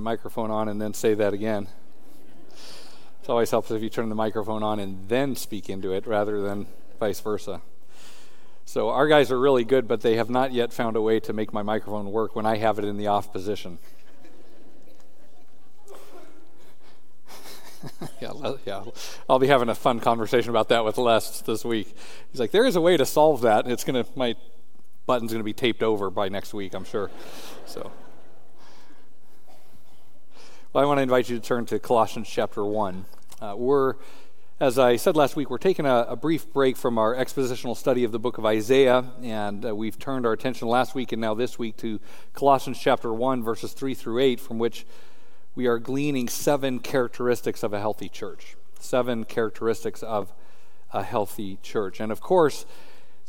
microphone on and then say that again. It always helps if you turn the microphone on and then speak into it rather than vice versa. So our guys are really good, but they have not yet found a way to make my microphone work when I have it in the off position. yeah, yeah. I'll be having a fun conversation about that with Les this week. He's like, there is a way to solve that, and it's gonna my button's gonna be taped over by next week, I'm sure. So, well, I want to invite you to turn to Colossians chapter one. Uh, we're as I said last week, we're taking a, a, brief break from our expositional study of the book of Isaiah, and uh, we've turned our attention last week and now this week to Colossians chapter 1, verses 3 through 8, from which we are gleaning seven characteristics of a healthy church. Seven characteristics of a healthy church. And of course,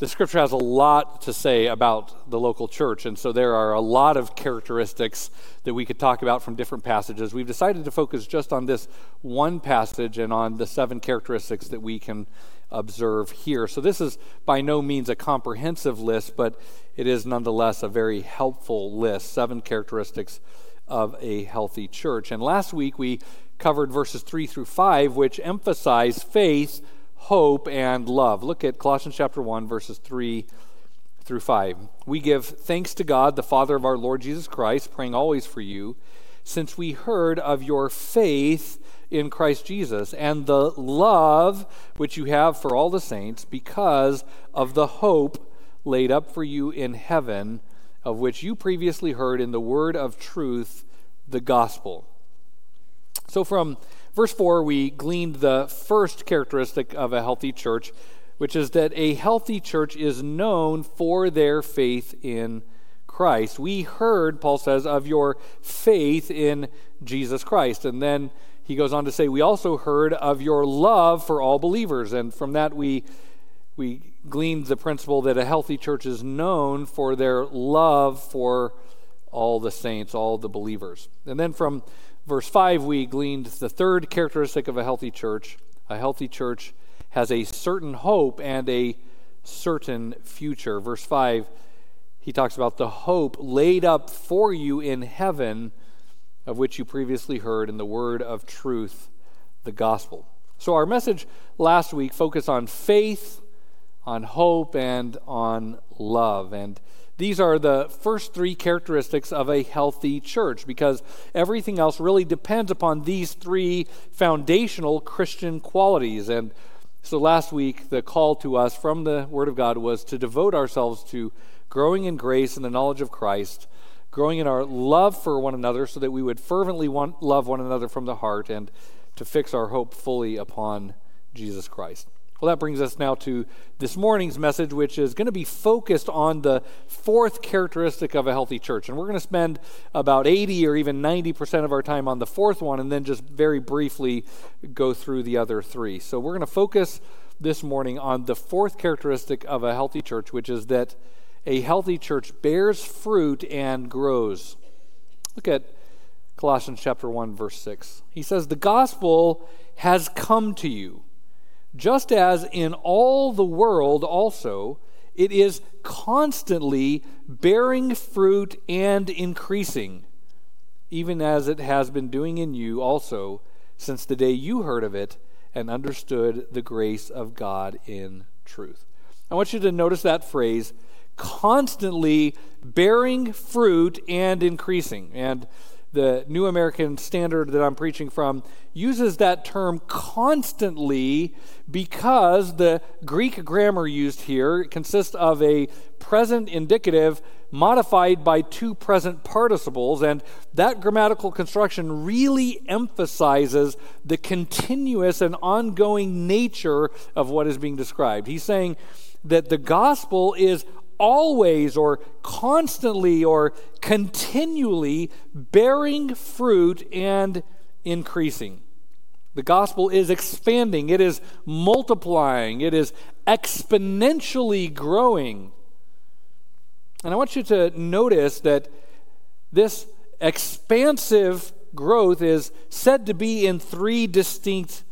the scripture has a lot to say about the local church, and so there are a lot of characteristics that we could talk about from different passages. We've decided to focus just on this one passage and on the seven characteristics that we can observe here. So, this is by no means a comprehensive list, but it is nonetheless a very helpful list. Seven characteristics of a healthy church. And last week we covered verses 3 through 5, which emphasize faith, hope, and love. Look at Colossians chapter 1, verses 3 through 5. We give thanks to God, the Father of our Lord Jesus Christ, praying always for you, since we heard of your faith in Christ Jesus and the love which you have for all the saints because of the hope laid up for you in heaven of which you previously heard in the word of truth, the gospel. So, from verse 4, we gleaned the first characteristic of a healthy church, which is that a healthy church is known for their faith in Christ. We heard, Paul says, of your faith in Jesus Christ. And then he goes on to say, We also heard of your love for all believers. And from that, we, we gleaned the principle that a healthy church is known for their love for all the saints, all the believers. And then from verse 5, we gleaned the third characteristic of a healthy church. A healthy church has a certain hope and a certain future. Verse 5, he talks about the hope laid up for you in heaven, of which you previously heard in the word of truth, the gospel. So, our message last week focused on faith on hope and on love. And these are the first three characteristics of a healthy church because everything else really depends upon these three foundational Christian qualities. And so last week, the call to us from the Word of God was to devote ourselves to growing in grace and the knowledge of Christ, growing in our love for one another so that we would fervently want, love one another from the heart, and to fix our hope fully upon Jesus Christ. Well, that brings us now to this morning's message, which is going to be focused on the fourth characteristic of a healthy church. And we're going to spend about 80 or even 90% of our time on the fourth one and then just very briefly go through the other three. So we're going to focus this morning on the fourth characteristic of a healthy church, which is that a healthy church bears fruit and grows. Look at Colossians chapter 1 verse 6. He says, "The gospel has come to you." Just as in all the world also it is constantly bearing fruit and increasing, even as it has been doing in you also since the day you heard of it and understood the grace of God in truth. I want you to notice that phrase constantly bearing fruit and increasing. And the New American Standard that I'm preaching from uses that term constantly because the Greek grammar used here consists of a present indicative modified by two present participles, and that grammatical construction really emphasizes the continuous and ongoing nature of what is being described. He's saying that the gospel is always or constantly or continually bearing fruit and increasing. The gospel is expanding, it is multiplying, it is exponentially growing. And I want you to notice that this expansive growth is said to be in three distinct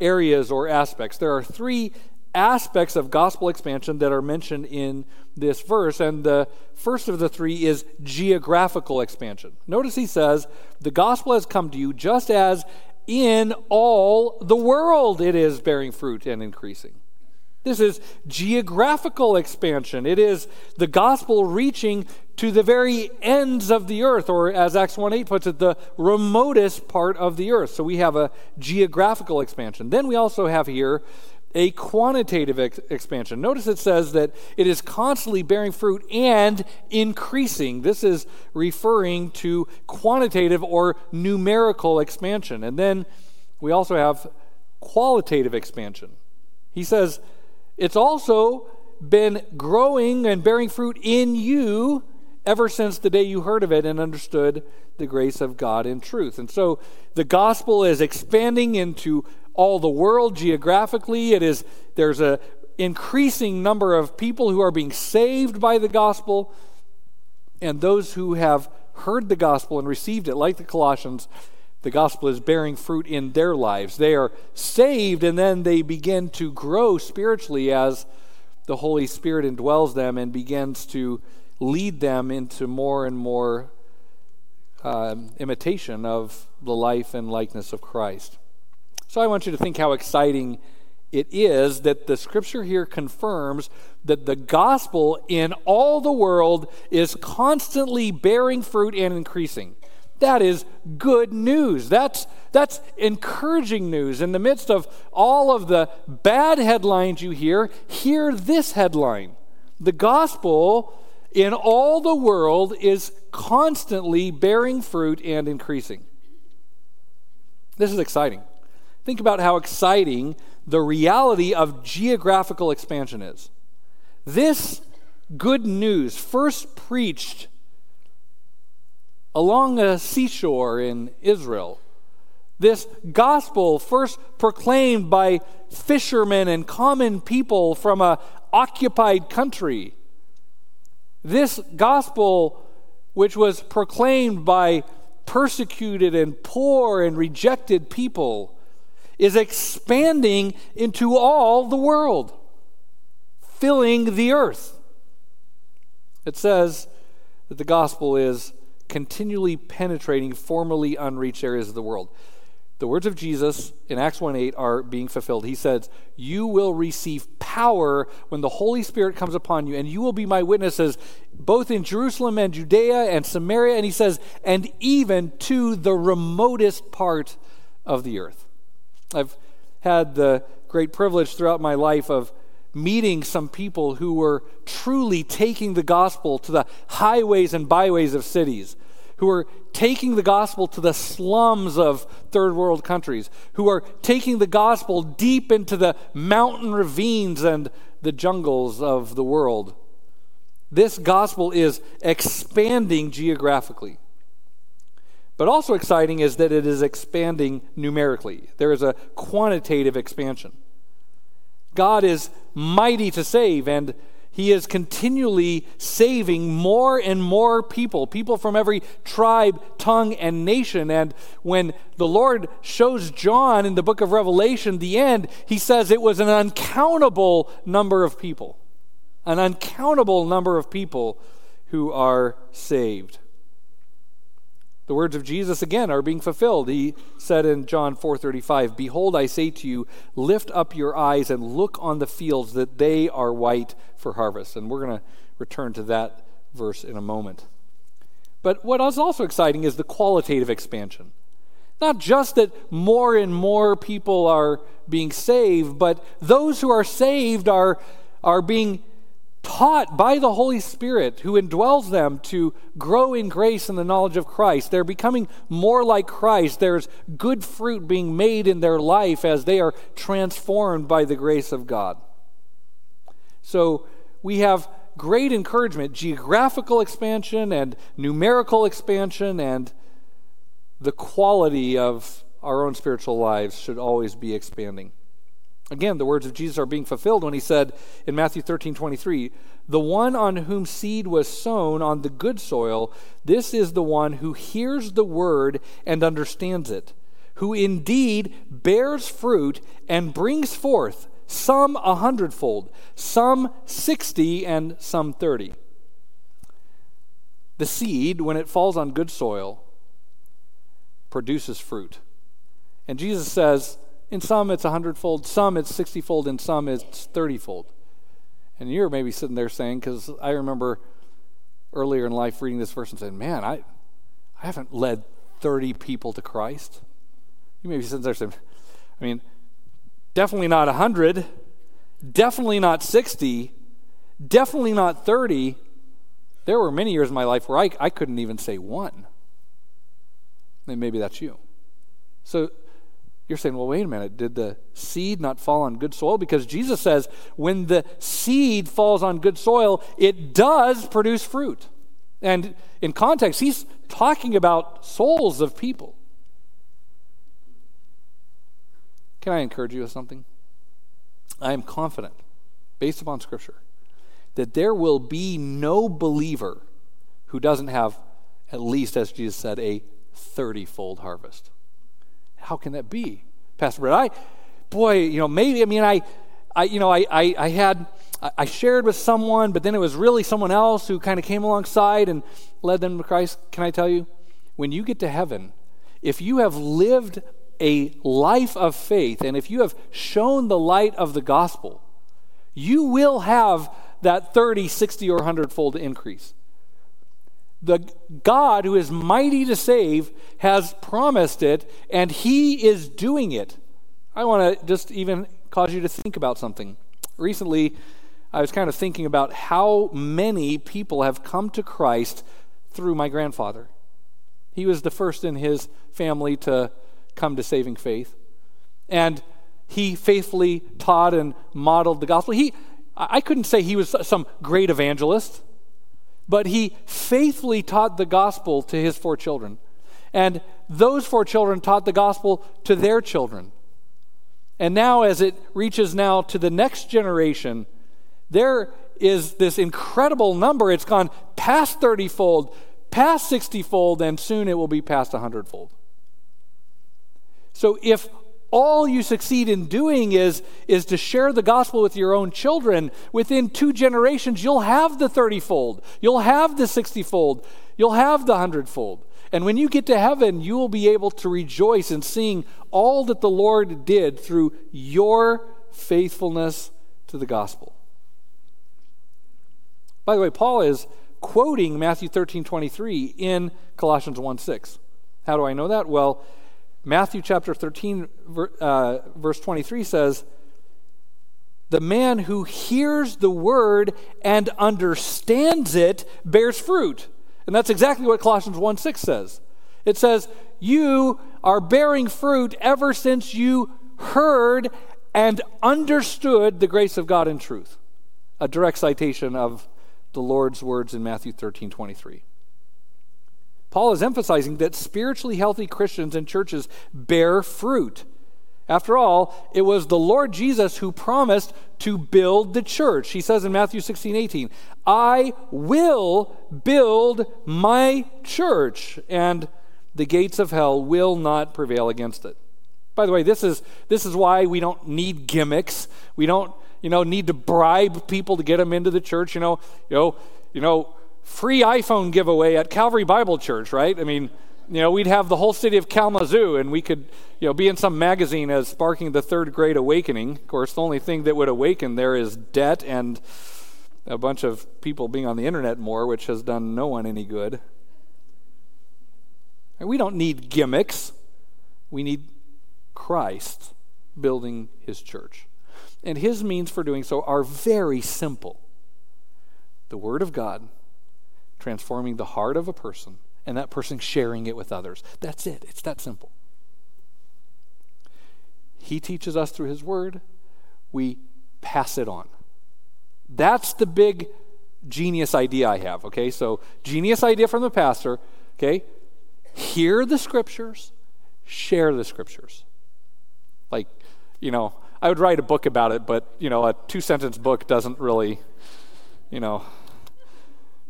areas or aspects. There are three aspects of gospel expansion that are mentioned in this verse. And the first of the three is geographical expansion. Notice he says, The gospel has come to you just as in all the world it is bearing fruit and increasing. This is geographical expansion. It is the gospel reaching to the very ends of the earth, or as Acts 1 8 puts it, the remotest part of the earth. So we have a geographical expansion. Then we also have here a quantitative ex- expansion. Notice it says that it is constantly bearing fruit and increasing. This is referring to quantitative or numerical expansion. And then we also have qualitative expansion. He says it's also been growing and bearing fruit in you ever since the day you heard of it and understood the grace of God in truth. And so the gospel is expanding into all the world geographically. It is there's a increasing number of people who are being saved by the gospel and those who have heard the gospel and received it like the Colossians the gospel is bearing fruit in their lives. They are saved and then they begin to grow spiritually as the Holy Spirit indwells them and begins to lead them into more and more uh, imitation of the life and likeness of Christ. So I want you to think how exciting it is that the scripture here confirms that the gospel in all the world is constantly bearing fruit and increasing. That is good news. That's, that's encouraging news. In the midst of all of the bad headlines you hear, hear this headline The gospel in all the world is constantly bearing fruit and increasing. This is exciting. Think about how exciting the reality of geographical expansion is. This good news, first preached along a seashore in Israel, this gospel, first proclaimed by fishermen and common people from a occupied country, this gospel, which was proclaimed by persecuted and poor and rejected people, is expanding into all the world, filling the earth. It says that the gospel is continually penetrating formerly unreached areas of the world. The words of Jesus in Acts 1 8 are being fulfilled. He says, You will receive power when the Holy Spirit comes upon you, and you will be my witnesses both in Jerusalem and Judea and Samaria. And he says, And even to the remotest part of the earth. I've had the great privilege throughout my life of meeting some people who were truly taking the gospel to the highways and byways of cities, who are taking the gospel to the slums of third world countries, who are taking the gospel deep into the mountain ravines and the jungles of the world. This gospel is expanding geographically. But also exciting is that it is expanding numerically. There is a quantitative expansion. God is mighty to save, and He is continually saving more and more people, people from every tribe, tongue, and nation. And when the Lord shows John in the book of Revelation the end, he says it was an uncountable number of people. An uncountable number of people who are saved. The words of Jesus again are being fulfilled. He said in John 4:35, "Behold, I say to you, lift up your eyes and look on the fields that they are white for harvest." And we're going to return to that verse in a moment. But what is also exciting is the qualitative expansion. Not just that more and more people are being saved, but those who are saved are, are being taught by the Holy Spirit who indwells them to grow in grace and the knowledge of Christ. They're becoming more like Christ. There's good fruit being made in their life as they are transformed by the grace of God. So we have great encouragement geographical expansion and numerical expansion, and the quality of our own spiritual lives should always be expanding. Again, the words of Jesus are being fulfilled when he said in Matthew 13 23, The one on whom seed was sown on the good soil, this is the one who hears the word and understands it, who indeed bears fruit and brings forth some a hundredfold, some sixty, and some thirty. The seed, when it falls on good soil, produces fruit. And Jesus says, in some it's a hundredfold, some it's sixtyfold, and some it's thirtyfold. And you're maybe sitting there saying, because I remember earlier in life reading this verse and saying, man, I, I haven't led 30 people to Christ. You may be sitting there saying, I mean, definitely not 100, definitely not 60, definitely not 30. There were many years in my life where I, I couldn't even say one. And maybe that's you. So you're saying, well, wait a minute. Did the seed not fall on good soil? Because Jesus says when the seed falls on good soil, it does produce fruit. And in context, he's talking about souls of people. Can I encourage you with something? I am confident, based upon Scripture, that there will be no believer who doesn't have, at least as Jesus said, a 30 fold harvest. How can that be, Pastor Brett? I, boy, you know, maybe, I mean, I, I you know, I, I, I had, I shared with someone, but then it was really someone else who kind of came alongside and led them to Christ. Can I tell you? When you get to heaven, if you have lived a life of faith and if you have shown the light of the gospel, you will have that 30, 60, or 100 fold increase. The God who is mighty to save has promised it, and He is doing it. I want to just even cause you to think about something. Recently, I was kind of thinking about how many people have come to Christ through my grandfather. He was the first in his family to come to saving faith. And he faithfully taught and modeled the gospel. He, I couldn't say he was some great evangelist, but he faithfully taught the gospel to his four children. And those four children taught the gospel to their children. And now, as it reaches now to the next generation, there is this incredible number. It's gone past 30 fold, past 60 fold, and soon it will be past 100 fold. So if all you succeed in doing is, is to share the gospel with your own children, within two generations, you'll have the 30 fold, you'll have the 60 fold, you'll have the 100 fold. And when you get to heaven, you will be able to rejoice in seeing all that the Lord did through your faithfulness to the gospel. By the way, Paul is quoting Matthew 13 23 in Colossians 1 6. How do I know that? Well, Matthew chapter 13, uh, verse 23 says, The man who hears the word and understands it bears fruit. And that's exactly what Colossians 1 6 says. It says, You are bearing fruit ever since you heard and understood the grace of God in truth. A direct citation of the Lord's words in Matthew 13 23. Paul is emphasizing that spiritually healthy Christians and churches bear fruit. After all, it was the Lord Jesus who promised to build the church. He says in Matthew 16, 18, I will build my church, and the gates of hell will not prevail against it. By the way, this is, this is why we don't need gimmicks. We don't you know, need to bribe people to get them into the church. You know, you know, you know, free iPhone giveaway at Calvary Bible Church, right? I mean, you know, we'd have the whole city of Kalamazoo, and we could, you know, be in some magazine as sparking the third great awakening. Of course, the only thing that would awaken there is debt and a bunch of people being on the internet more, which has done no one any good. We don't need gimmicks. We need Christ building his church. And his means for doing so are very simple the Word of God transforming the heart of a person, and that person sharing it with others. That's it, it's that simple. He teaches us through His Word, we pass it on. That's the big genius idea I have, okay? So, genius idea from the pastor, okay? Hear the scriptures, share the scriptures. Like, you know, I would write a book about it, but you know, a two sentence book doesn't really, you know,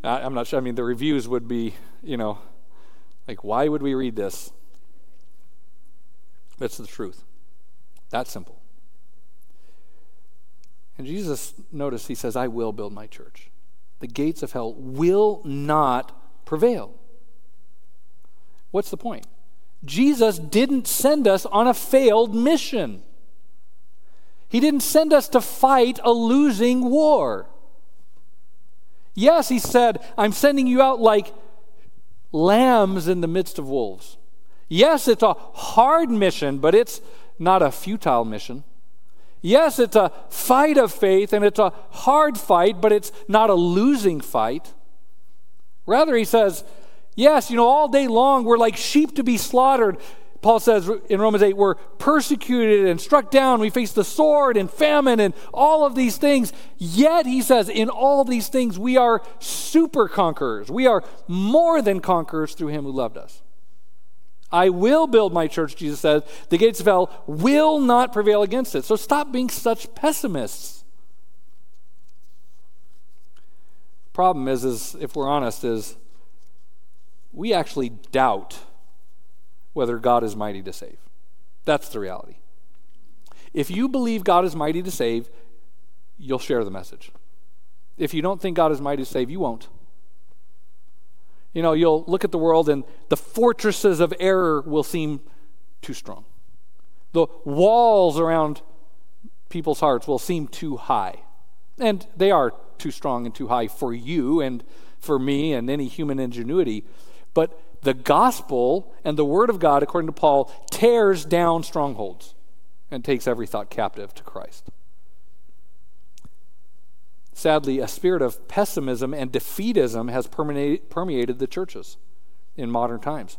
I, I'm not sure. I mean, the reviews would be, you know, like, why would we read this? That's the truth. That simple. And Jesus, notice, he says, I will build my church. The gates of hell will not prevail. What's the point? Jesus didn't send us on a failed mission. He didn't send us to fight a losing war. Yes, he said, I'm sending you out like lambs in the midst of wolves. Yes, it's a hard mission, but it's not a futile mission. Yes, it's a fight of faith and it's a hard fight, but it's not a losing fight. Rather, he says, yes, you know, all day long we're like sheep to be slaughtered. Paul says in Romans 8, we're persecuted and struck down. We face the sword and famine and all of these things. Yet, he says, in all these things, we are super conquerors. We are more than conquerors through him who loved us. I will build my church, Jesus says. The gates of hell will not prevail against it. So stop being such pessimists. Problem is, is if we're honest, is we actually doubt whether God is mighty to save. That's the reality. If you believe God is mighty to save, you'll share the message. If you don't think God is mighty to save, you won't. You know, you'll look at the world and the fortresses of error will seem too strong. The walls around people's hearts will seem too high. And they are too strong and too high for you and for me and any human ingenuity. But the gospel and the word of God, according to Paul, tears down strongholds and takes every thought captive to Christ. Sadly, a spirit of pessimism and defeatism has permeated the churches in modern times.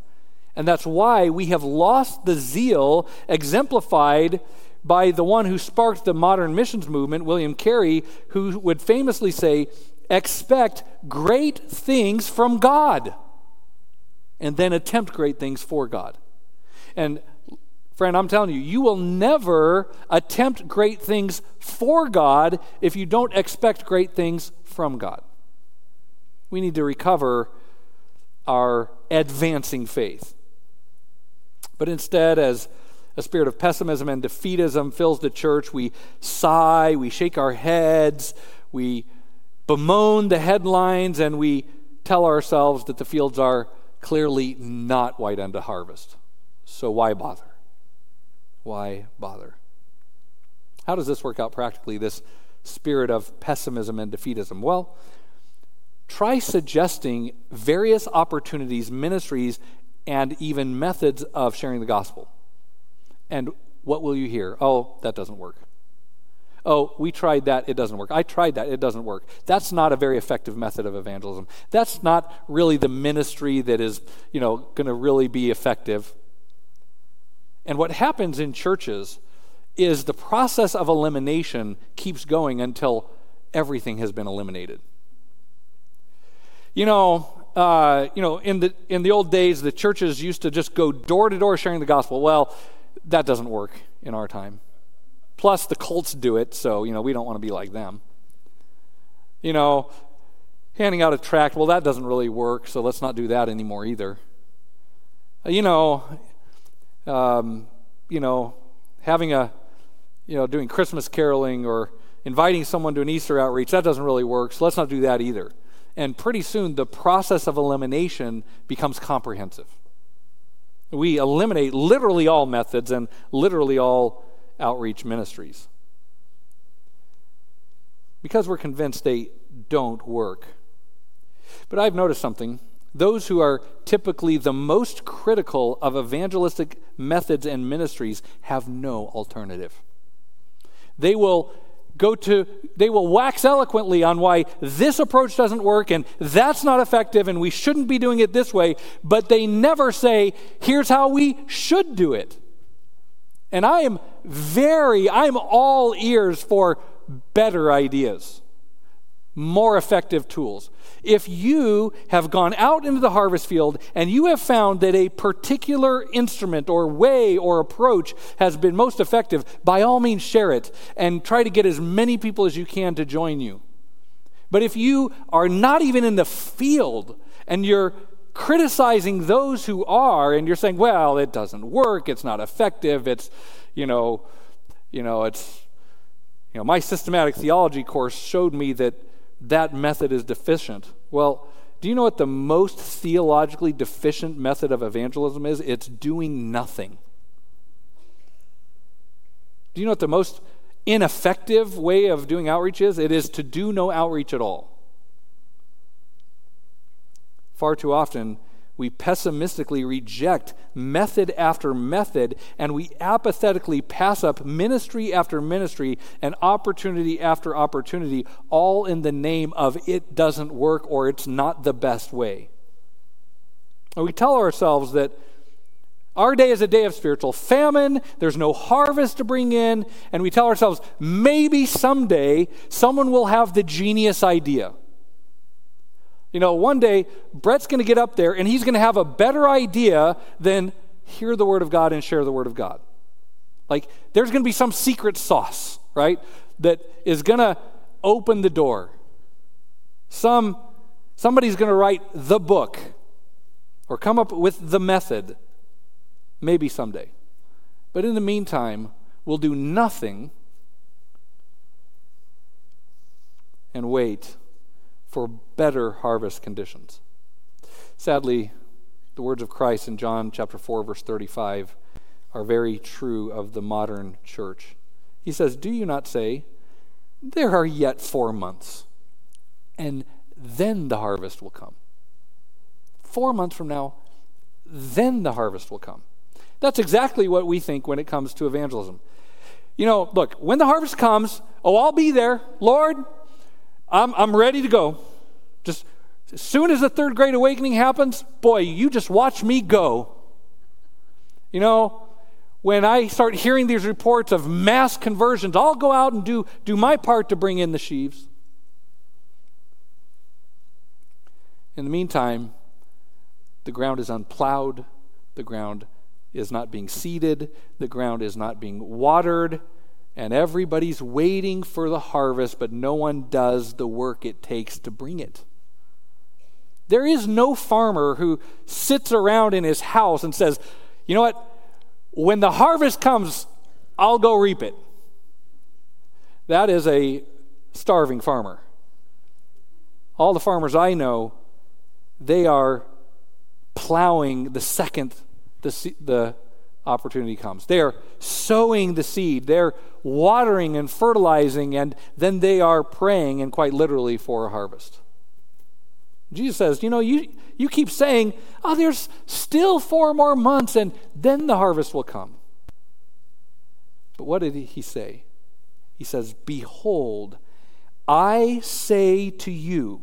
And that's why we have lost the zeal exemplified by the one who sparked the modern missions movement, William Carey, who would famously say, Expect great things from God and then attempt great things for God. And friend, I'm telling you, you will never attempt great things for God if you don't expect great things from God. We need to recover our advancing faith. But instead, as a spirit of pessimism and defeatism fills the church, we sigh, we shake our heads, we bemoan the headlines, and we tell ourselves that the fields are clearly not white unto harvest. So why bother? Why bother? How does this work out practically, this spirit of pessimism and defeatism? Well, try suggesting various opportunities, ministries, and even methods of sharing the gospel. And what will you hear? Oh, that doesn't work. Oh, we tried that, it doesn't work. I tried that, it doesn't work. That's not a very effective method of evangelism. That's not really the ministry that is, you know, going to really be effective. And what happens in churches is the process of elimination keeps going until everything has been eliminated. You know, uh, you know, in the in the old days, the churches used to just go door to door sharing the gospel. Well, that doesn't work in our time. Plus, the cults do it, so, you know, we don't want to be like them. You know, handing out a tract, well, that doesn't really work, so let's not do that anymore either. Uh, you know, um, you know, having a, you know, doing Christmas caroling or inviting someone to an Easter outreach, that doesn't really work, so let's not do that either. And pretty soon, the process of elimination becomes comprehensive. We eliminate literally all methods and literally all outreach ministries because we're convinced they don't work. But I've noticed something. Those who are typically the most critical of evangelistic methods and ministries have no alternative. They will go to they will wax eloquently on why this approach doesn't work and that's not effective and we shouldn't be doing it this way but they never say here's how we should do it and I am very, I'm all ears for better ideas, more effective tools. If you have gone out into the harvest field and you have found that a particular instrument or way or approach has been most effective, by all means share it and try to get as many people as you can to join you. But if you are not even in the field and you're criticizing those who are and you're saying well it doesn't work it's not effective it's you know you know it's You know, my systematic theology course showed me that that method is deficient. Well, do you know what the most theologically deficient method of evangelism is? It's doing nothing. Do you know what the most ineffective way of doing outreach is? It is to do no outreach at all. Far too often, we pessimistically reject method after method, and we apathetically pass up ministry after ministry and opportunity after opportunity, all in the name of it doesn't work or it's not the best way. And we tell ourselves that our day is a day of spiritual famine. There's no harvest to bring in. And we tell ourselves, maybe someday someone will have the genius idea. You know, one day Brett's going to get up there and he's going to have a better idea than hear the Word of God and share the Word of God. Like, there's going to be some secret sauce, right, that is going to open the door. Some, somebody's going to write the book or come up with the method Maybe someday. But in the meantime, we'll do nothing and wait for better harvest conditions. Sadly, the words of Christ in John chapter 4 verse 35 are very true of the modern church. He says, "Do you not say, there are yet 4 months, and then the harvest will come?" 4 months from now, then the harvest will come. That's exactly what we think when it comes to evangelism. You know, look, when the harvest comes, oh, I'll be there. Lord, I'm, I'm ready to go. Just as soon as the third great awakening happens, boy, you just watch me go. You know, when I start hearing these reports of mass conversions, I'll go out and do, do my part to bring in the sheaves. In the meantime, the ground is unplowed, the ground is not being seeded, the ground is not being watered, and everybody's waiting for the harvest, but no one does the work it takes to bring it. There is no farmer who sits around in his house and says, You know what? When the harvest comes, I'll go reap it. That is a starving farmer. All the farmers I know, they are plowing the second the, the opportunity comes. They are sowing the seed, they're watering and fertilizing, and then they are praying, and quite literally, for a harvest. Jesus says, You know, you, you keep saying, Oh, there's still four more months, and then the harvest will come. But what did he say? He says, Behold, I say to you,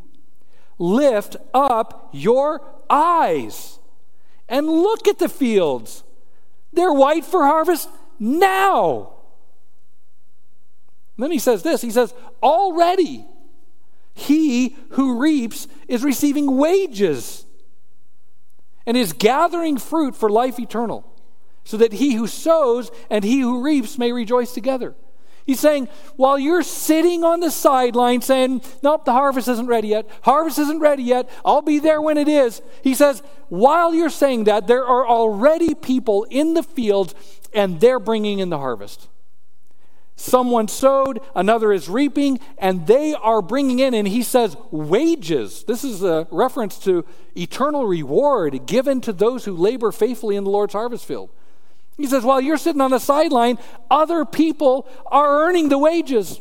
lift up your eyes and look at the fields. They're white for harvest now. Then he says this He says, Already he who reaps is receiving wages and is gathering fruit for life eternal, so that he who sows and he who reaps may rejoice together. He's saying, while you're sitting on the sideline saying, Nope, the harvest isn't ready yet, harvest isn't ready yet, I'll be there when it is. He says, while you're saying that, there are already people in the field and they're bringing in the harvest. Someone sowed, another is reaping, and they are bringing in, and he says, wages. This is a reference to eternal reward given to those who labor faithfully in the Lord's harvest field. He says, while you're sitting on the sideline, other people are earning the wages.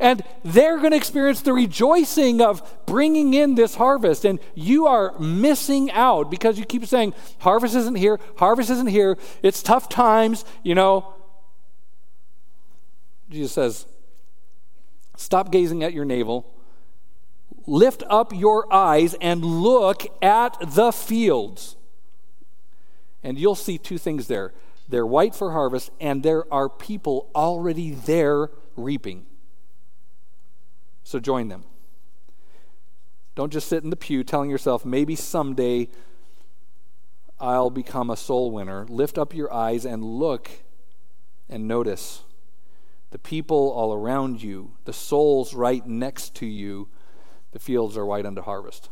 And they're going to experience the rejoicing of bringing in this harvest. And you are missing out because you keep saying, harvest isn't here, harvest isn't here, it's tough times, you know. Jesus says, stop gazing at your navel, lift up your eyes, and look at the fields. And you'll see two things there they're white for harvest, and there are people already there reaping. So join them. Don't just sit in the pew telling yourself, maybe someday I'll become a soul winner. Lift up your eyes and look and notice the people all around you, the souls right next to you. The fields are white unto harvest.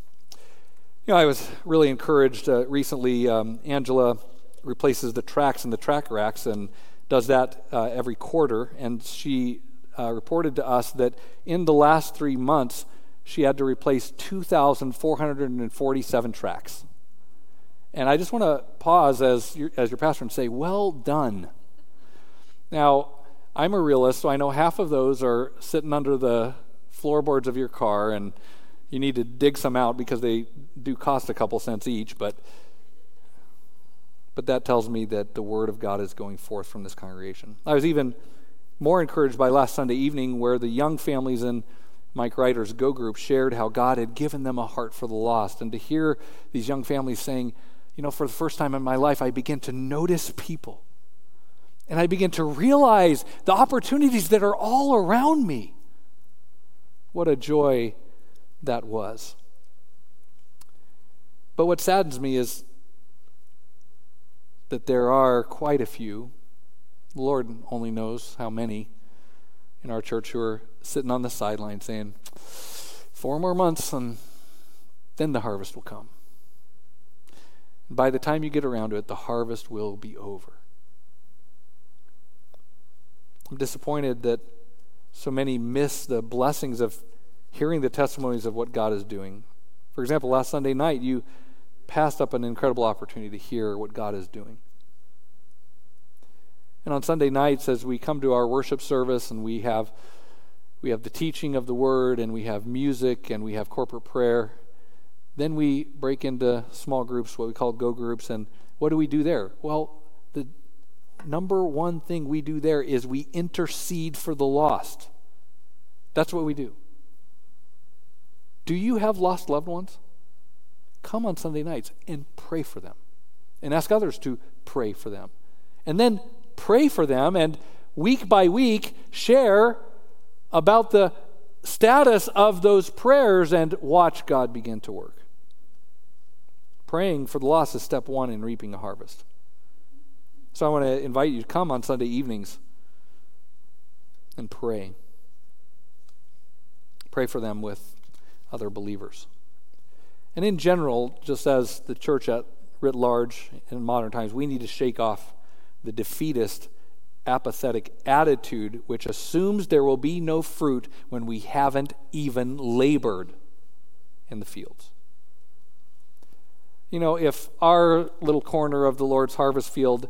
You know, I was really encouraged uh, recently. Um, Angela replaces the tracts in the tract racks and does that uh, every quarter. And she uh, reported to us that in the last three months, she had to replace 2,447 tracts. And I just want to pause as your, as your pastor and say, well done. Now, I'm a realist, so I know half of those are sitting under the floorboards of your car, and you need to dig some out because they do cost a couple cents each, but but that tells me that the word of God is going forth from this congregation. I was even more encouraged by last Sunday evening where the young families in Mike Ryder's Go Group shared how God had given them a heart for the lost. And to hear these young families saying, you know, for the first time in my life, I begin to notice people. And I begin to realize the opportunities that are all around me. What a joy that was. But what saddens me is that there are quite a few, the Lord only knows how many in our church who are sitting on the sideline saying, Four more months and then the harvest will come. And by the time you get around to it, the harvest will be over. I'm disappointed that so many miss the blessings of hearing the testimonies of what God is doing. For example, last Sunday night, you passed up an incredible opportunity to hear what God is doing. And on Sunday nights, as we come to our worship service and we have we have the teaching of the word and we have music and we have corporate prayer, then we break into small groups, what we call go groups, and what do we do there? Well, the number one thing we do there is we intercede for the lost. That's what we do. Do you have lost loved ones? come on Sunday nights and pray for them and ask others to pray for them. And then pray for them and week by week share about the status of those prayers and watch God begin to work. Praying for the lost is step one in reaping a harvest. So I want to invite you to come on Sunday evenings and pray. Pray for them with other believers. And in general, just as the church at writ large in modern times, we need to shake off the defeatist, apathetic attitude which assumes there will be no fruit when we haven't even labored in the fields. You know, if our little corner of the Lord's harvest field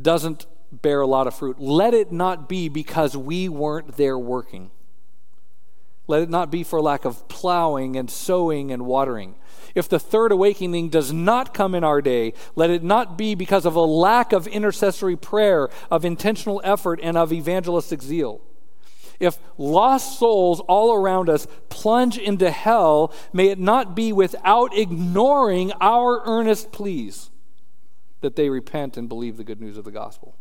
doesn't bear a lot of fruit, let it not be because we weren't there working. Let it not be for lack of plowing and sowing and watering. If the third awakening does not come in our day, let it not be because of a lack of intercessory prayer, of intentional effort, and of evangelistic zeal. If lost souls all around us plunge into hell, may it not be without ignoring our earnest pleas that they repent and believe the good news of the gospel.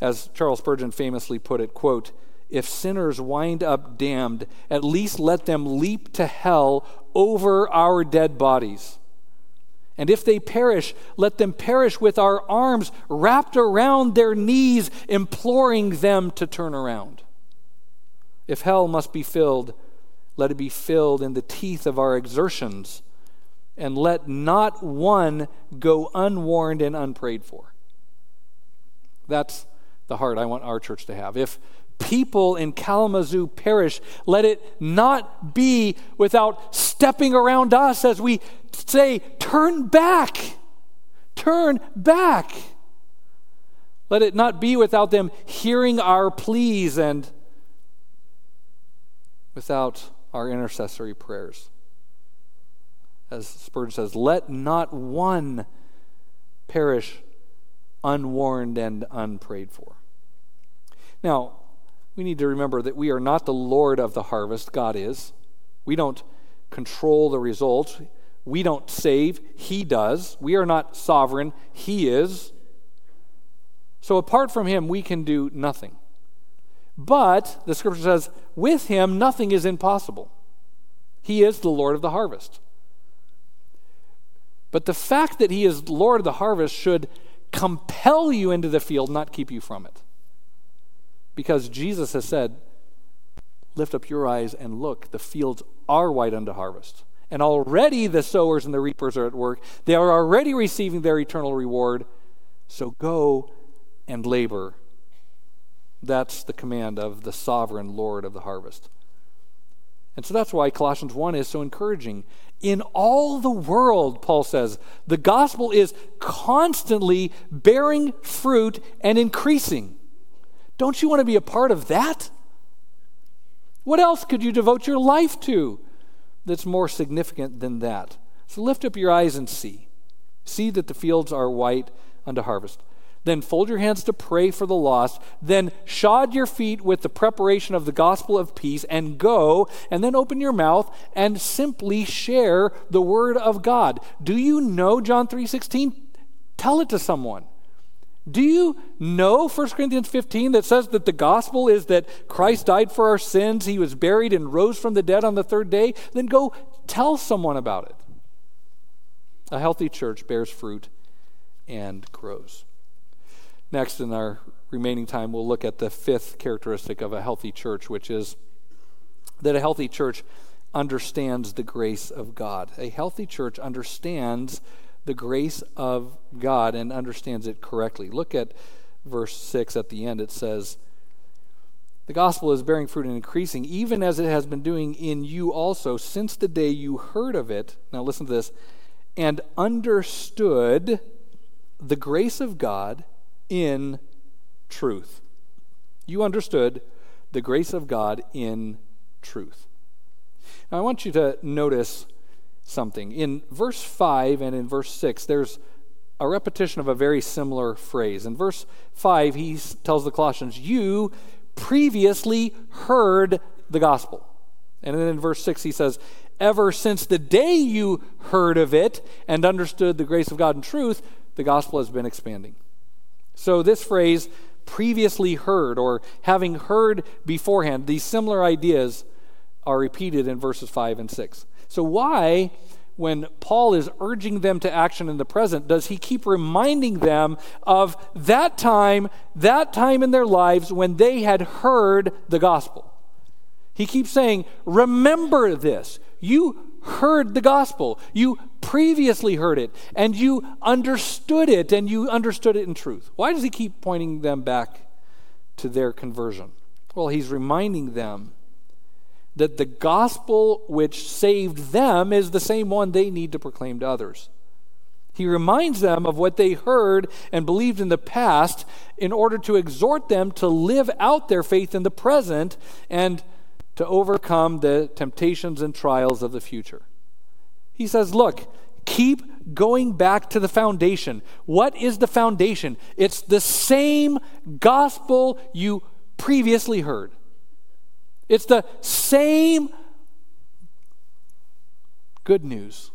As Charles Spurgeon famously put it, quote, if sinners wind up damned, at least let them leap to hell over our dead bodies. And if they perish, let them perish with our arms wrapped around their knees, imploring them to turn around. If hell must be filled, let it be filled in the teeth of our exertions, and let not one go unwarned and unprayed for. That's the heart I want our church to have. If people in Kalamazoo perish, let it not be without stepping around us as we say, Turn back, turn back. Let it not be without them hearing our pleas and without our intercessory prayers. As Spurgeon says, let not one perish unwarned and unprayed for. Now, we need to remember that we are not the Lord of the harvest, God is. We don't control the results. We don't save, He does. We are not sovereign, He is. So apart from Him, we can do nothing. But, the scripture says, with Him, nothing is impossible. He is the Lord of the harvest. But the fact that He is Lord of the harvest should compel you into the field, not keep you from it. Because Jesus has said, Lift up your eyes and look, the fields are white unto harvest. And already the sowers and the reapers are at work. They are already receiving their eternal reward. So go and labor, That's the command of the sovereign Lord of the harvest. And so that's why Colossians 1 is so encouraging. In all the world, Paul says, the gospel is constantly bearing fruit and increasing. Don't you want to be a part of that? What else could you devote your life to that's more significant than that? So lift up your eyes and see. See that the fields are white unto harvest. Then fold your hands to pray for the lost. Then shod your feet with the preparation of the gospel of peace and go, and then open your mouth and simply share the word of God. Do you know John 3:16? Tell it to someone. Do you know 1 Corinthians 15 that says that the gospel is that Christ died for our sins, he was buried and rose from the dead on the third day? Then go tell someone about it. A healthy church bears fruit and grows. Next, in our remaining time, we'll look at the fifth characteristic of a healthy church, which is that a healthy church understands the grace of God. A healthy church understands the grace of God and understands it correctly. Look at verse 6 at the end. It says, The gospel is bearing fruit and increasing, even as it has been doing in you also, since the day you heard of it. Now, listen to this and understood the grace of God in truth. You understood the grace of God in truth. Now, I want you to notice something. In verse 5 and in verse 6, there's a repetition of a very similar phrase. In verse 5, he tells the Colossians, You previously heard the gospel. And then in verse 6, he says, Ever since the day you heard of it and understood the grace of God in truth, the gospel has been expanding. So, this phrase, previously heard, or having heard beforehand, these similar ideas are repeated in verses 5 and 6. So, why, when Paul is urging them to action in the present, does he keep reminding them of that time, that time in their lives when they had heard the gospel? He keeps saying, Remember this. You heard the gospel. You previously heard it, and you understood it, and you understood it in truth. Why does he keep pointing them back to their conversion? Well, he's reminding them that the gospel which saved them is the same one they need to proclaim to others. He reminds them of what they heard and believed in the past in order to exhort them to live out their faith in the present and to overcome the temptations and trials of the future. He says, Look, keep going back to the foundation. What is the foundation? It's the same gospel you previously heard, it's the same good news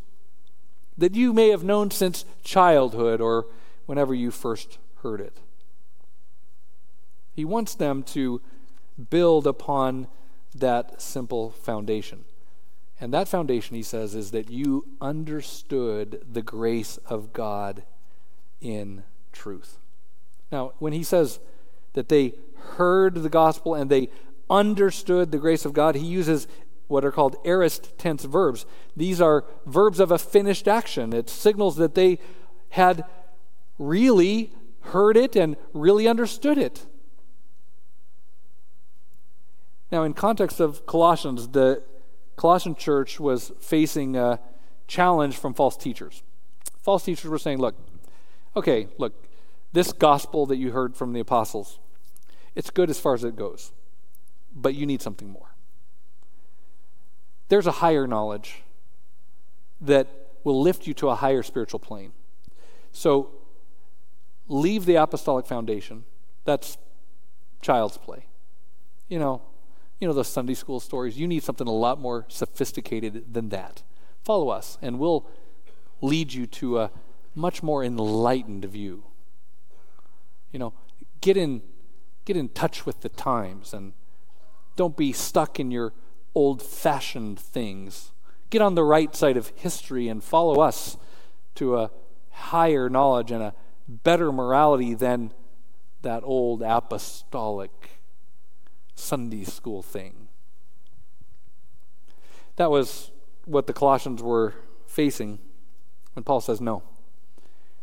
that you may have known since childhood or whenever you first heard it. He wants them to build upon that simple foundation. And that foundation, he says, is that you understood the grace of God in truth. Now, when he says that they heard the gospel and they understood the grace of God, he uses what are called aorist tense verbs. These are verbs of a finished action. It signals that they had really heard it and really understood it. Now, in context of Colossians, the Colossian church was facing a challenge from false teachers. False teachers were saying, look, okay, look, this gospel that you heard from the apostles, it's good as far as it goes, but you need something more. There's a higher knowledge that will lift you to a higher spiritual plane. So leave the apostolic foundation. That's child's play. You know, you know, those Sunday school stories. You need something a lot more sophisticated than that. Follow us, and we'll lead you to a much more enlightened view. You know, get in, get in touch with the times and don't be stuck in your old fashioned things. Get on the right side of history and follow us to a higher knowledge and a better morality than that old apostolic Sunday school thing. That was what the Colossians were facing when Paul says, No.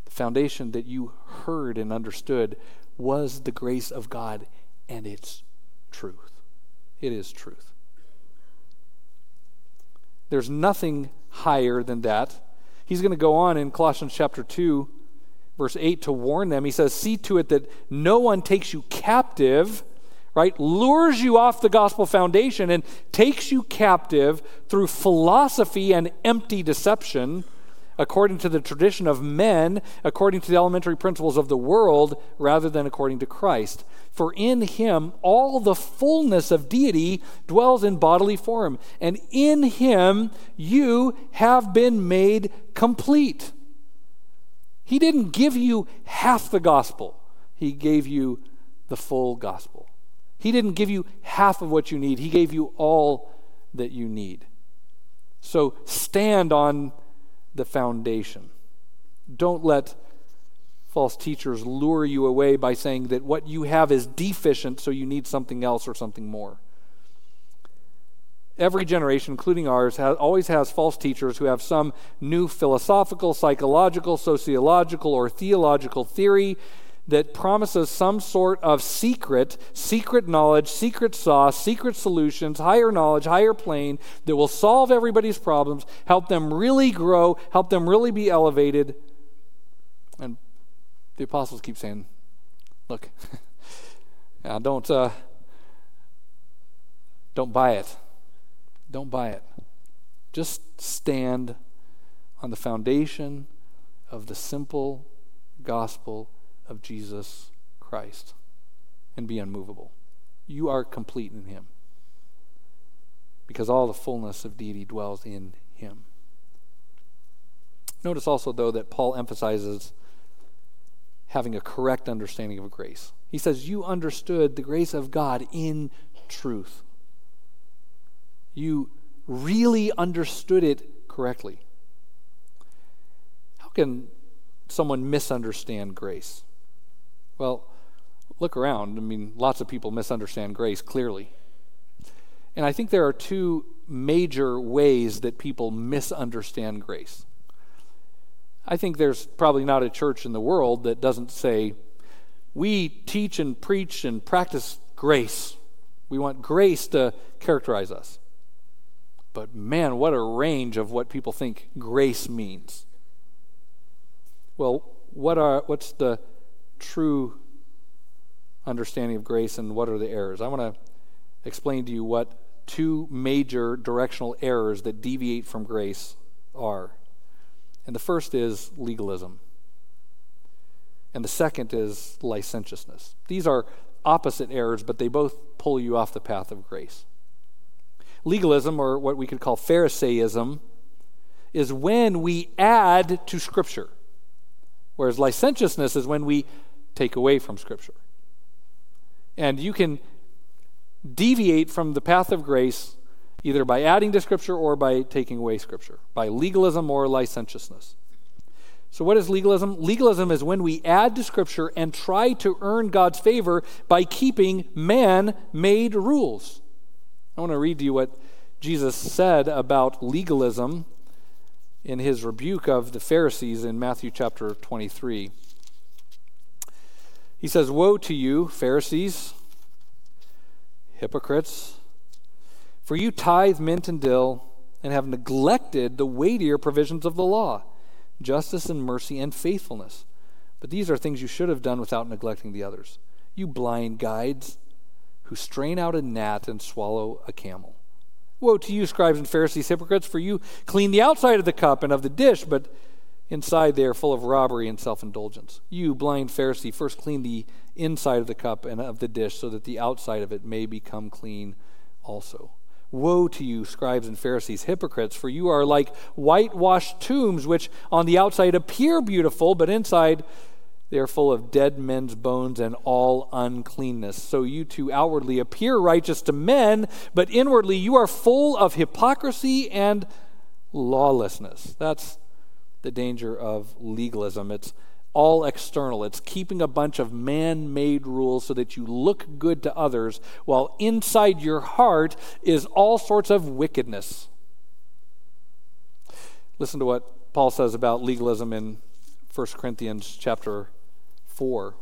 The foundation that you heard and understood was the grace of God and it's truth. It is truth. There's nothing higher than that. He's going to go on in Colossians chapter 2, verse 8, to warn them. He says, See to it that no one takes you captive, right? Lures you off the gospel foundation and takes you captive through philosophy and empty deception according to the tradition of men, according to the elementary principles of the world, rather than according to Christ. For in him all the fullness of deity dwells in bodily form, and in him you have been made complete. He didn't give you half the gospel, he gave you the full gospel. He didn't give you half of what you need, he gave you all that you need. So stand on the foundation. Don't let false teachers lure you away by saying that what you have is deficient, so you need something else or something more. Every generation, including ours, has, always has false teachers who have some new philosophical, psychological, sociological, or theological theory that promises some sort of secret, secret knowledge, secret sauce, secret solutions, higher knowledge, higher plane that will solve everybody's problems, help them really grow, help them really be elevated. And the apostles keep saying, look, now don't, uh, don't buy it. Don't buy it. Just stand on the foundation of the simple gospel of Jesus Christ and be unmovable. You are complete in Him because all the fullness of deity dwells in Him. Notice also, though, that Paul emphasizes having a correct understanding of grace. He says, You understood the grace of God in truth. You really understood it correctly. How can someone misunderstand grace? Well, look around. I mean, lots of people misunderstand grace clearly. And I think there are two major ways that people misunderstand grace. I think there's probably not a church in the world that doesn't say, we teach and preach and practice grace. We want grace to characterize us. But man, what a range of what people think grace means. Well, what are, what's the true understanding of grace and what are the errors. I want to explain to you what two major directional errors that deviate from grace are. And the first is legalism, and the second is licentiousness. These are opposite errors, but they both pull you off the path of grace. Legalism, or what we could call Pharisaism, is when we add to Scripture, whereas licentiousness is when we take away from Scripture. And you can deviate from the path of grace either by adding to Scripture or by taking away Scripture, by legalism or licentiousness. So, what is legalism? Legalism is when we add to Scripture and try to earn God's favor by keeping man made rules. I want to read to you what Jesus said about legalism in his rebuke of the Pharisees in Matthew chapter 23. He says, Woe to you, Pharisees, hypocrites, for you tithe mint and dill and have neglected the weightier provisions of the law justice and mercy and faithfulness. But these are things you should have done without neglecting the others. You blind guides who strain out a gnat and swallow a camel. Woe to you, scribes and Pharisees, hypocrites, for you clean the outside of the cup and of the dish, but Inside, they are full of robbery and self indulgence. You, blind Pharisee, first clean the inside of the cup and of the dish, so that the outside of it may become clean also. Woe to you, scribes and Pharisees, hypocrites, for you are like whitewashed tombs, which on the outside appear beautiful, but inside they are full of dead men's bones and all uncleanness. So you too outwardly appear righteous to men, but inwardly you are full of hypocrisy and lawlessness. That's the danger of legalism. It's all external. It's keeping a bunch of man made rules so that you look good to others, while inside your heart is all sorts of wickedness. Listen to what Paul says about legalism in 1 Corinthians chapter 4.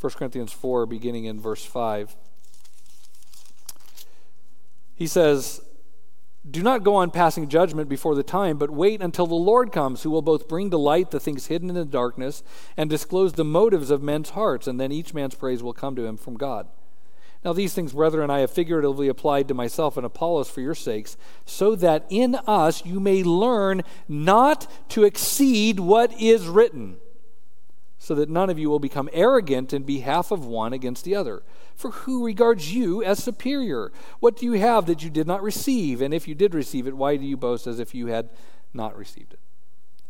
1 1 Corinthians 4, beginning in verse 5. He says, Do not go on passing judgment before the time, but wait until the Lord comes, who will both bring to light the things hidden in the darkness and disclose the motives of men's hearts, and then each man's praise will come to him from God. Now, these things, brethren, I have figuratively applied to myself and Apollos for your sakes, so that in us you may learn not to exceed what is written, so that none of you will become arrogant in behalf of one against the other. For who regards you as superior? What do you have that you did not receive? And if you did receive it, why do you boast as if you had not received it?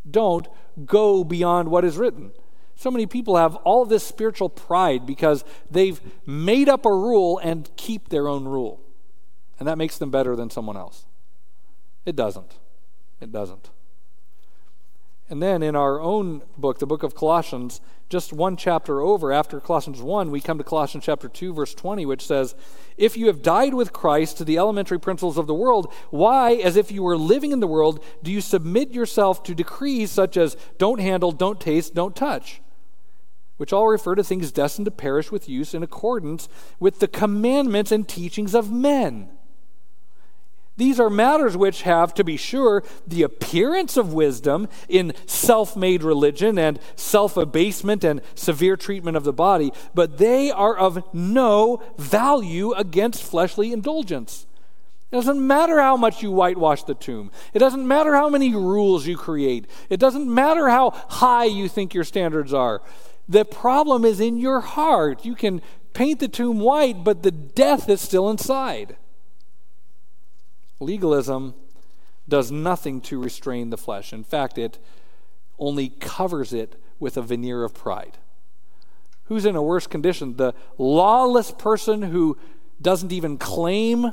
Don't go beyond what is written. So many people have all this spiritual pride because they've made up a rule and keep their own rule. And that makes them better than someone else. It doesn't. It doesn't. And then in our own book, the book of Colossians, just one chapter over after Colossians 1, we come to Colossians chapter 2, verse 20, which says, If you have died with Christ to the elementary principles of the world, why, as if you were living in the world, do you submit yourself to decrees such as don't handle, don't taste, don't touch? which all refer to things destined to perish with use in accordance with the commandments and teachings of men. These are matters which have, to be sure, the appearance of wisdom in self made religion and self abasement and severe treatment of the body, but they are of no value against fleshly indulgence. It doesn't matter how much you whitewash the tomb. It doesn't matter how many rules you create. It doesn't matter how high you think your standards are. The problem is in your heart. You can paint the tomb white, but the death is still inside. Legalism does nothing to restrain the flesh. In fact, it only covers it with a veneer of pride. Who's in a worse condition? The lawless person who doesn't even claim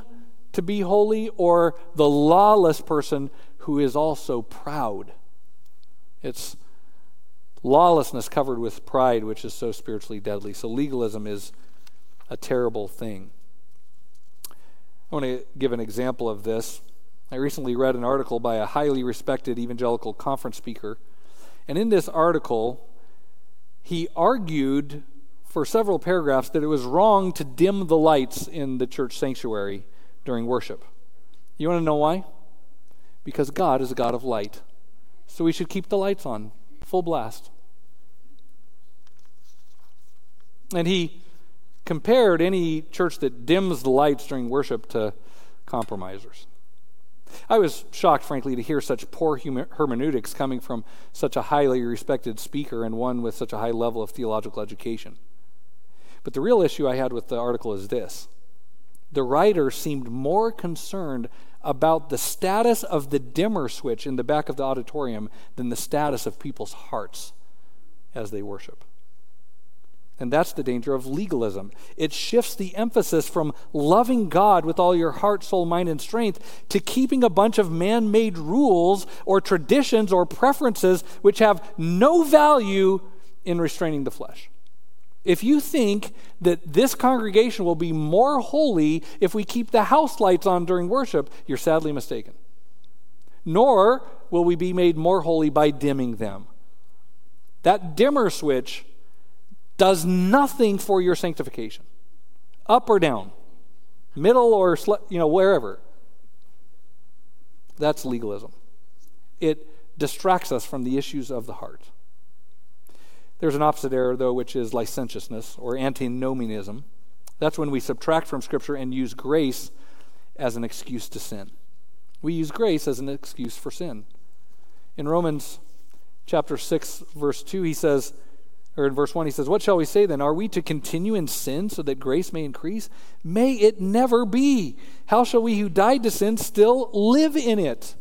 to be holy, or the lawless person who is also proud? It's lawlessness covered with pride, which is so spiritually deadly. So legalism is a terrible thing. I want to give an example of this. I recently read an article by a highly respected evangelical conference speaker, and in this article, he argued for several paragraphs that it was wrong to dim the lights in the church sanctuary during worship. You want to know why? Because God is a God of light. So we should keep the lights on, full blast. And he compared any church that dims the lights during worship to compromisers. I was shocked, frankly, to hear such poor hermeneutics coming from such a highly respected speaker and one with such a high level of theological education. But the real issue I had with the article is this the writer seemed more concerned about the status of the dimmer switch in the back of the auditorium than the status of people's hearts as they worship. And that's the danger of legalism. It shifts the emphasis from loving God with all your heart, soul, mind, and strength to keeping a bunch of man made rules or traditions or preferences which have no value in restraining the flesh. If you think that this congregation will be more holy if we keep the house lights on during worship, you're sadly mistaken. Nor will we be made more holy by dimming them. That dimmer switch does nothing for your sanctification, up or down, middle or you know wherever. That's legalism. It distracts us from the issues of the heart. There's an opposite error, though, which is licentiousness or antinomianism. That's when we subtract from Scripture and use grace as an excuse to sin. We use grace as an excuse for sin. In Romans chapter 6, verse 2, he says, or in verse 1, he says, What shall we say then? Are we to continue in sin so that grace may increase? May it never be. How shall we who died to sin still live in it?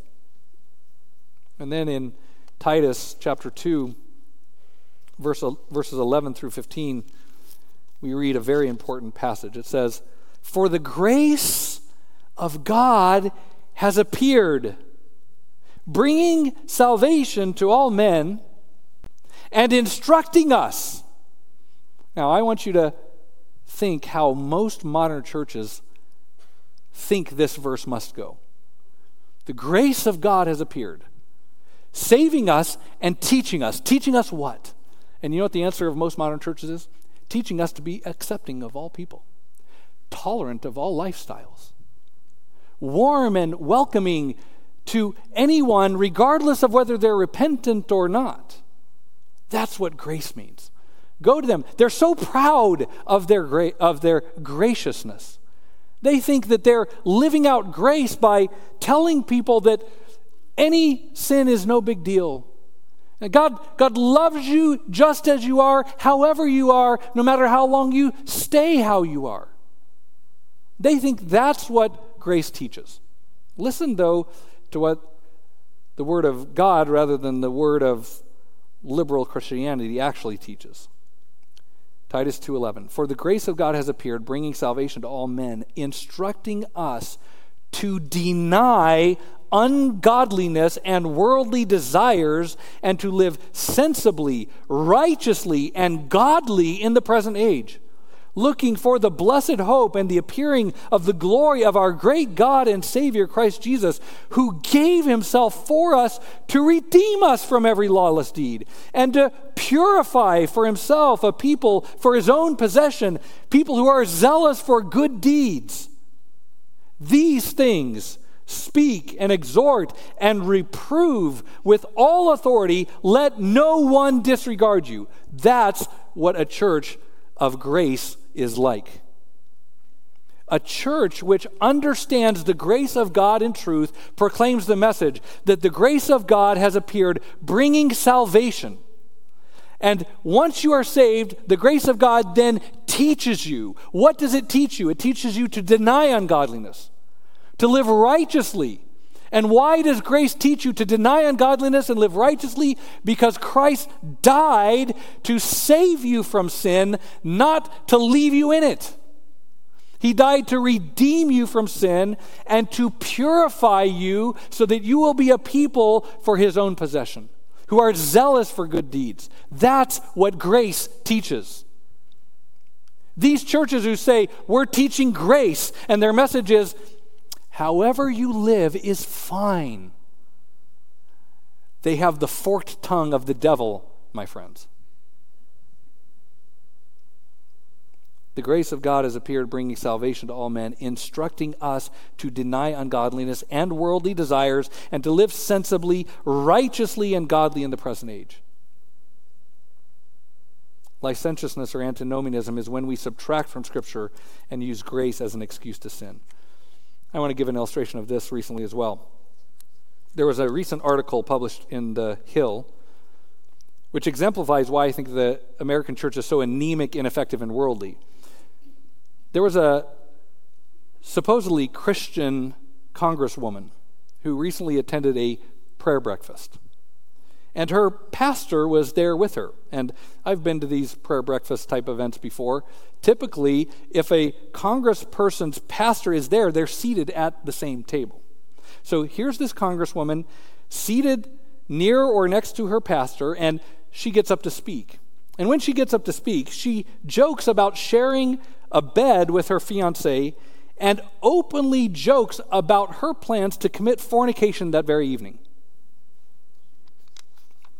And then in Titus chapter 2, verse, verses 11 through 15, we read a very important passage. It says, For the grace of God has appeared, bringing salvation to all men and instructing us. Now, I want you to think how most modern churches think this verse must go. The grace of God has appeared, saving us and teaching us. Teaching us what? And you know what the answer of most modern churches is? teaching us to be accepting of all people, tolerant of all lifestyles, warm and welcoming to anyone, regardless of whether they're repentant or not. That's what grace means. Go to them. They're so proud of their, gra- of their graciousness. They think that they're living out grace by telling people that any sin is no big deal. God, God loves you just as you are, however you are, no matter how long you stay how you are. They think that's what grace teaches. Listen, though, to what the Word of God, rather than the Word of liberal Christianity, actually teaches. Titus 2:11 For the grace of God has appeared bringing salvation to all men instructing us to deny ungodliness and worldly desires and to live sensibly righteously and godly in the present age looking for the blessed hope and the appearing of the glory of our great God and Savior Christ Jesus, who gave himself for us to redeem us from every lawless deed and to purify for himself a people for his own possession, people who are zealous for good deeds. These things speak and exhort and reprove with all authority. Let no one disregard you. That's what a church of grace is like. A church which understands the grace of God in truth proclaims the message that the grace of God has appeared, bringing salvation. And once you are saved, the grace of God then teaches you. What does it teach you? It teaches you to deny ungodliness, to live righteously. And why does grace teach you to deny ungodliness and live righteously? Because Christ died to save you from sin, not to leave you in it. He died to redeem you from sin and to purify you so that you will be a people for his own possession, who are zealous for good deeds. That's what grace teaches. These churches who say, we're teaching grace, and their message is, however you live is fine. They have the forked tongue of the devil, my friends. The grace of God has appeared, bringing salvation to all men, instructing us to deny ungodliness and worldly desires and to live sensibly, righteously, and godly in the present age. Licentiousness or antinomianism is when we subtract from Scripture and use grace as an excuse to sin. I want to give an illustration of this recently as well. There was a recent article published in The Hill which exemplifies why I think the American church is so anemic, ineffective, and worldly. There was a supposedly Christian congresswoman who recently attended a prayer breakfast. And her pastor was there with her. And I've been to these prayer breakfast type events before. Typically, if a congressperson's pastor is there, they're seated at the same table. So here's this congresswoman seated near or next to her pastor, and she gets up to speak. And when she gets up to speak, she jokes about sharing a bed with her fiance and openly jokes about her plans to commit fornication that very evening.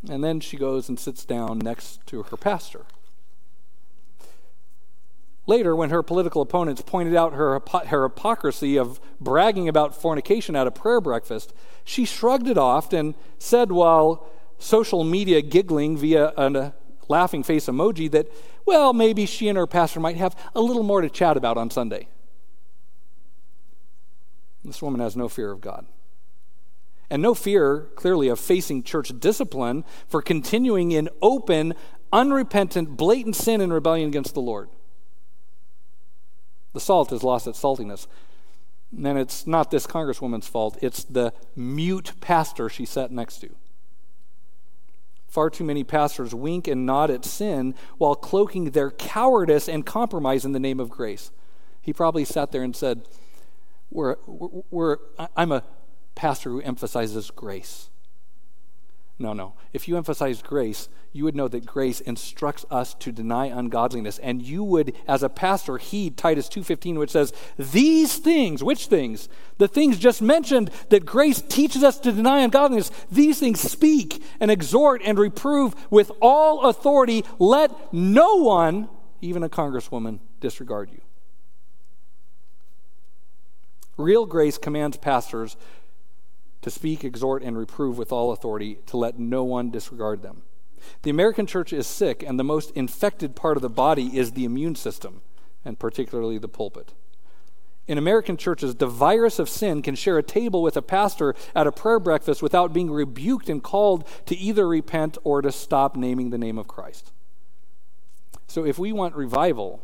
And then she goes and sits down next to her pastor. Later, when her political opponents pointed out her, her hypocrisy of bragging about fornication at a prayer breakfast, she shrugged it off and said, while social media giggling via a uh, laughing face emoji, that, well, maybe she and her pastor might have a little more to chat about on Sunday. This woman has no fear of God and no fear, clearly, of facing church discipline for continuing in open, unrepentant, blatant sin and rebellion against the Lord. The salt has lost its saltiness. And it's not this congresswoman's fault, it's the mute pastor she sat next to. Far too many pastors wink and nod at sin while cloaking their cowardice and compromise in the name of grace. He probably sat there and said, we're, we're, I'm a pastor who emphasizes grace. No, no. If you emphasize grace, you would know that grace instructs us to deny ungodliness and you would as a pastor heed Titus 2:15 which says these things, which things? The things just mentioned that grace teaches us to deny ungodliness, these things speak and exhort and reprove with all authority. Let no one even a congresswoman, disregard you. Real grace commands pastors to speak, exhort, and reprove with all authority, to let no one disregard them. The American church is sick, and the most infected part of the body is the immune system, and particularly the pulpit. In American churches, the virus of sin can share a table with a pastor at a prayer breakfast without being rebuked and called to either repent or to stop naming the name of Christ. So, if we want revival,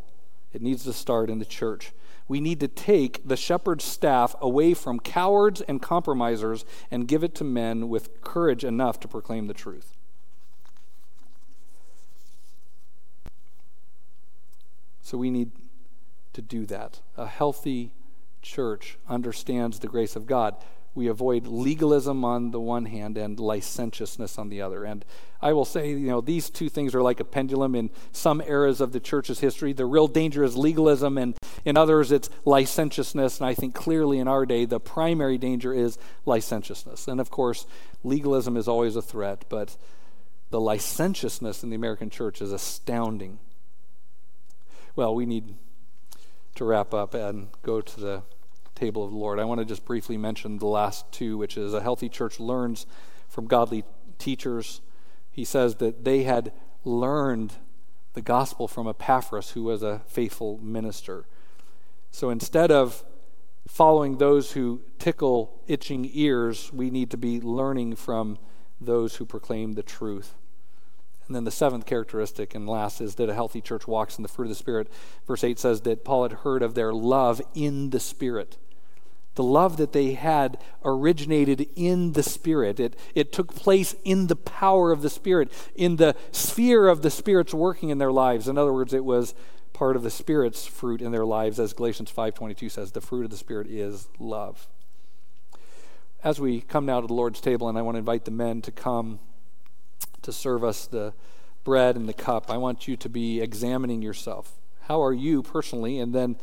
it needs to start in the church. We need to take the shepherd's staff away from cowards and compromisers and give it to men with courage enough to proclaim the truth. So, we need to do that. A healthy church understands the grace of God. We avoid legalism on the one hand and licentiousness on the other. And I will say, you know, these two things are like a pendulum in some eras of the church's history. The real danger is legalism, and in others, it's licentiousness. And I think clearly in our day, the primary danger is licentiousness. And of course, legalism is always a threat, but the licentiousness in the American church is astounding. Well, we need to wrap up and go to the table of the Lord. I want to just briefly mention the last two, which is a healthy church learns from godly teachers. He says that they had learned the gospel from Epaphras, who was a faithful minister. So instead of following those who tickle itching ears, we need to be learning from those who proclaim the truth. And then the seventh characteristic and last is that a healthy church walks in the fruit of the Spirit. Verse 8 says that Paul had heard of their love in the Spirit. The love that they had originated in the Spirit. It, it took place in the power of the Spirit, in the sphere of the Spirit's working in their lives. In other words, it was part of the Spirit's fruit in their lives, as Galatians 5.22 says, the fruit of the Spirit is love. As we come now to the Lord's table, and I want to invite the men to come to serve us the bread and the cup, I want you to be examining yourself. How are you personally? And then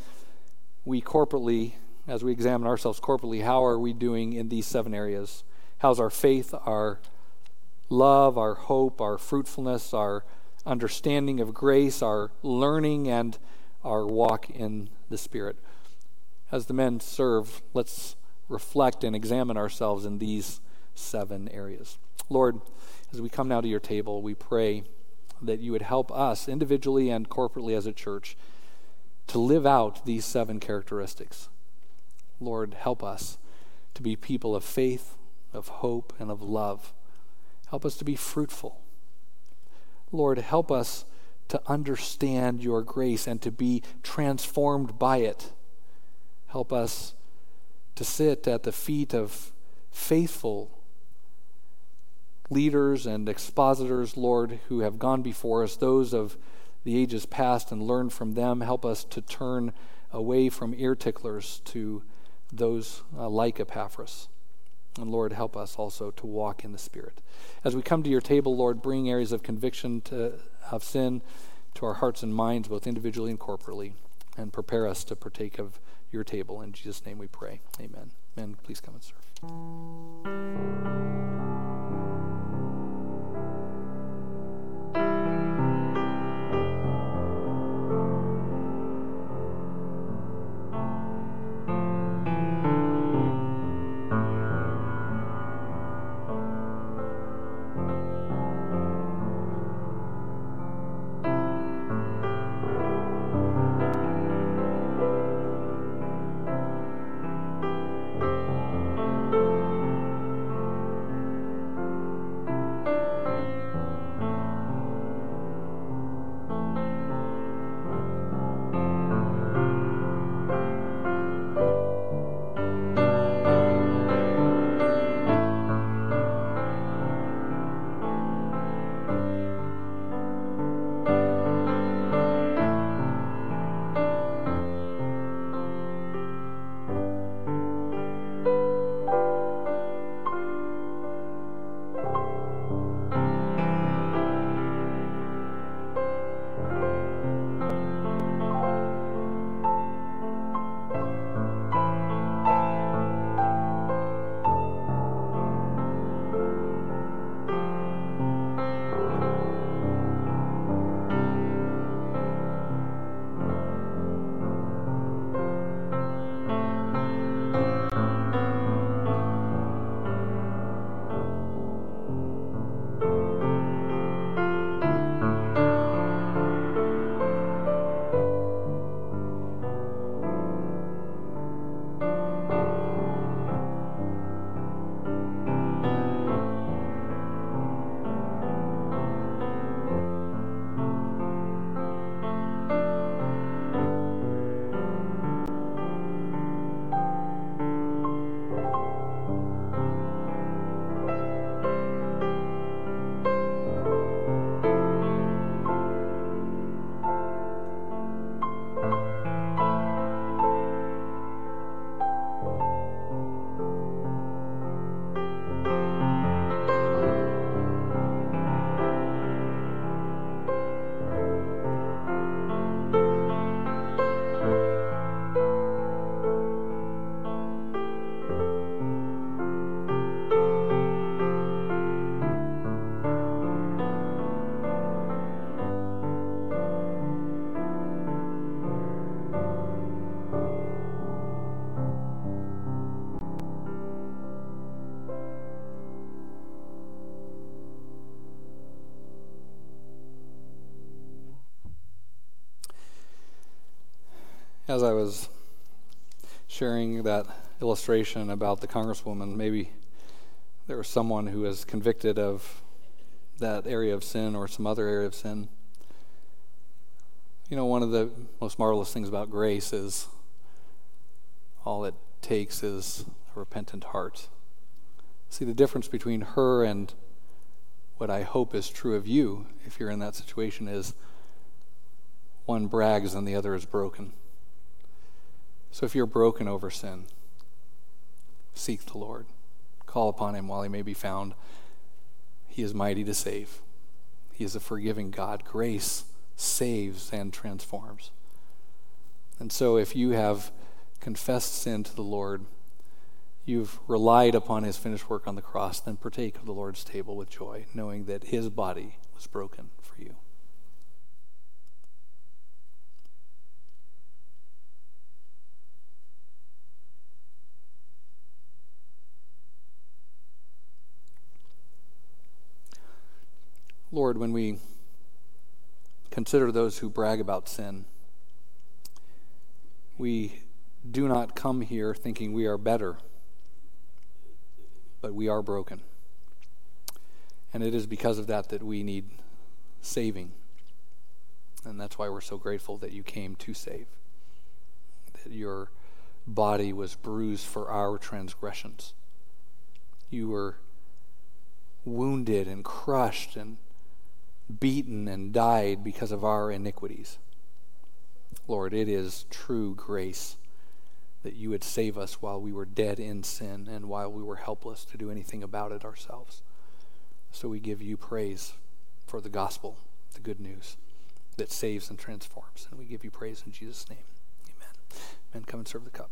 we corporately, as we examine ourselves corporately, how are we doing in these seven areas? How's our faith, our love, our hope, our fruitfulness, our understanding of grace, our learning, and our walk in the Spirit? As the men serve, let's reflect and examine ourselves in these seven areas. Lord, as we come now to your table, we pray that you would help us individually and corporately as a church to live out these seven characteristics. Lord, help us to be people of faith, of hope, and of love. Help us to be fruitful. Lord, help us to understand your grace and to be transformed by it. Help us to sit at the feet of faithful leaders and expositors, Lord, who have gone before us, those of the ages past, and learn from them. Help us to turn away from ear ticklers to those uh, like Epaphras. And Lord, help us also to walk in the Spirit. As we come to your table, Lord, bring areas of conviction to, of sin to our hearts and minds, both individually and corporately, and prepare us to partake of your table. In Jesus' name we pray. Amen. Men, please come and serve. Was sharing that illustration about the congresswoman, maybe there was someone who was convicted of that area of sin or some other area of sin. You know, one of the most marvelous things about grace is all it takes is a repentant heart. See, the difference between her and what I hope is true of you, if you're in that situation, is one brags and the other is broken. So if you're broken over sin, seek the Lord. Call upon him while he may be found. He is mighty to save. He is a forgiving God. Grace saves and transforms. And so if you have confessed sin to the Lord, you've relied upon his finished work on the cross, then partake of the Lord's table with joy, knowing that his body was broken for you. Lord, when we consider those who brag about sin, we do not come here thinking we are better but we are broken. And it is because of that that we need saving. And that's why we're so grateful that you came to save, that your body was bruised for our transgressions. You were wounded and crushed and beaten and died because of our iniquities. Lord, it is true grace that you would save us while we were dead in sin and while we were helpless to do anything about it ourselves. So we give you praise for the gospel, the good news that saves and transforms. And we give you praise in Jesus' name. Amen. Amen. Come and serve the cup.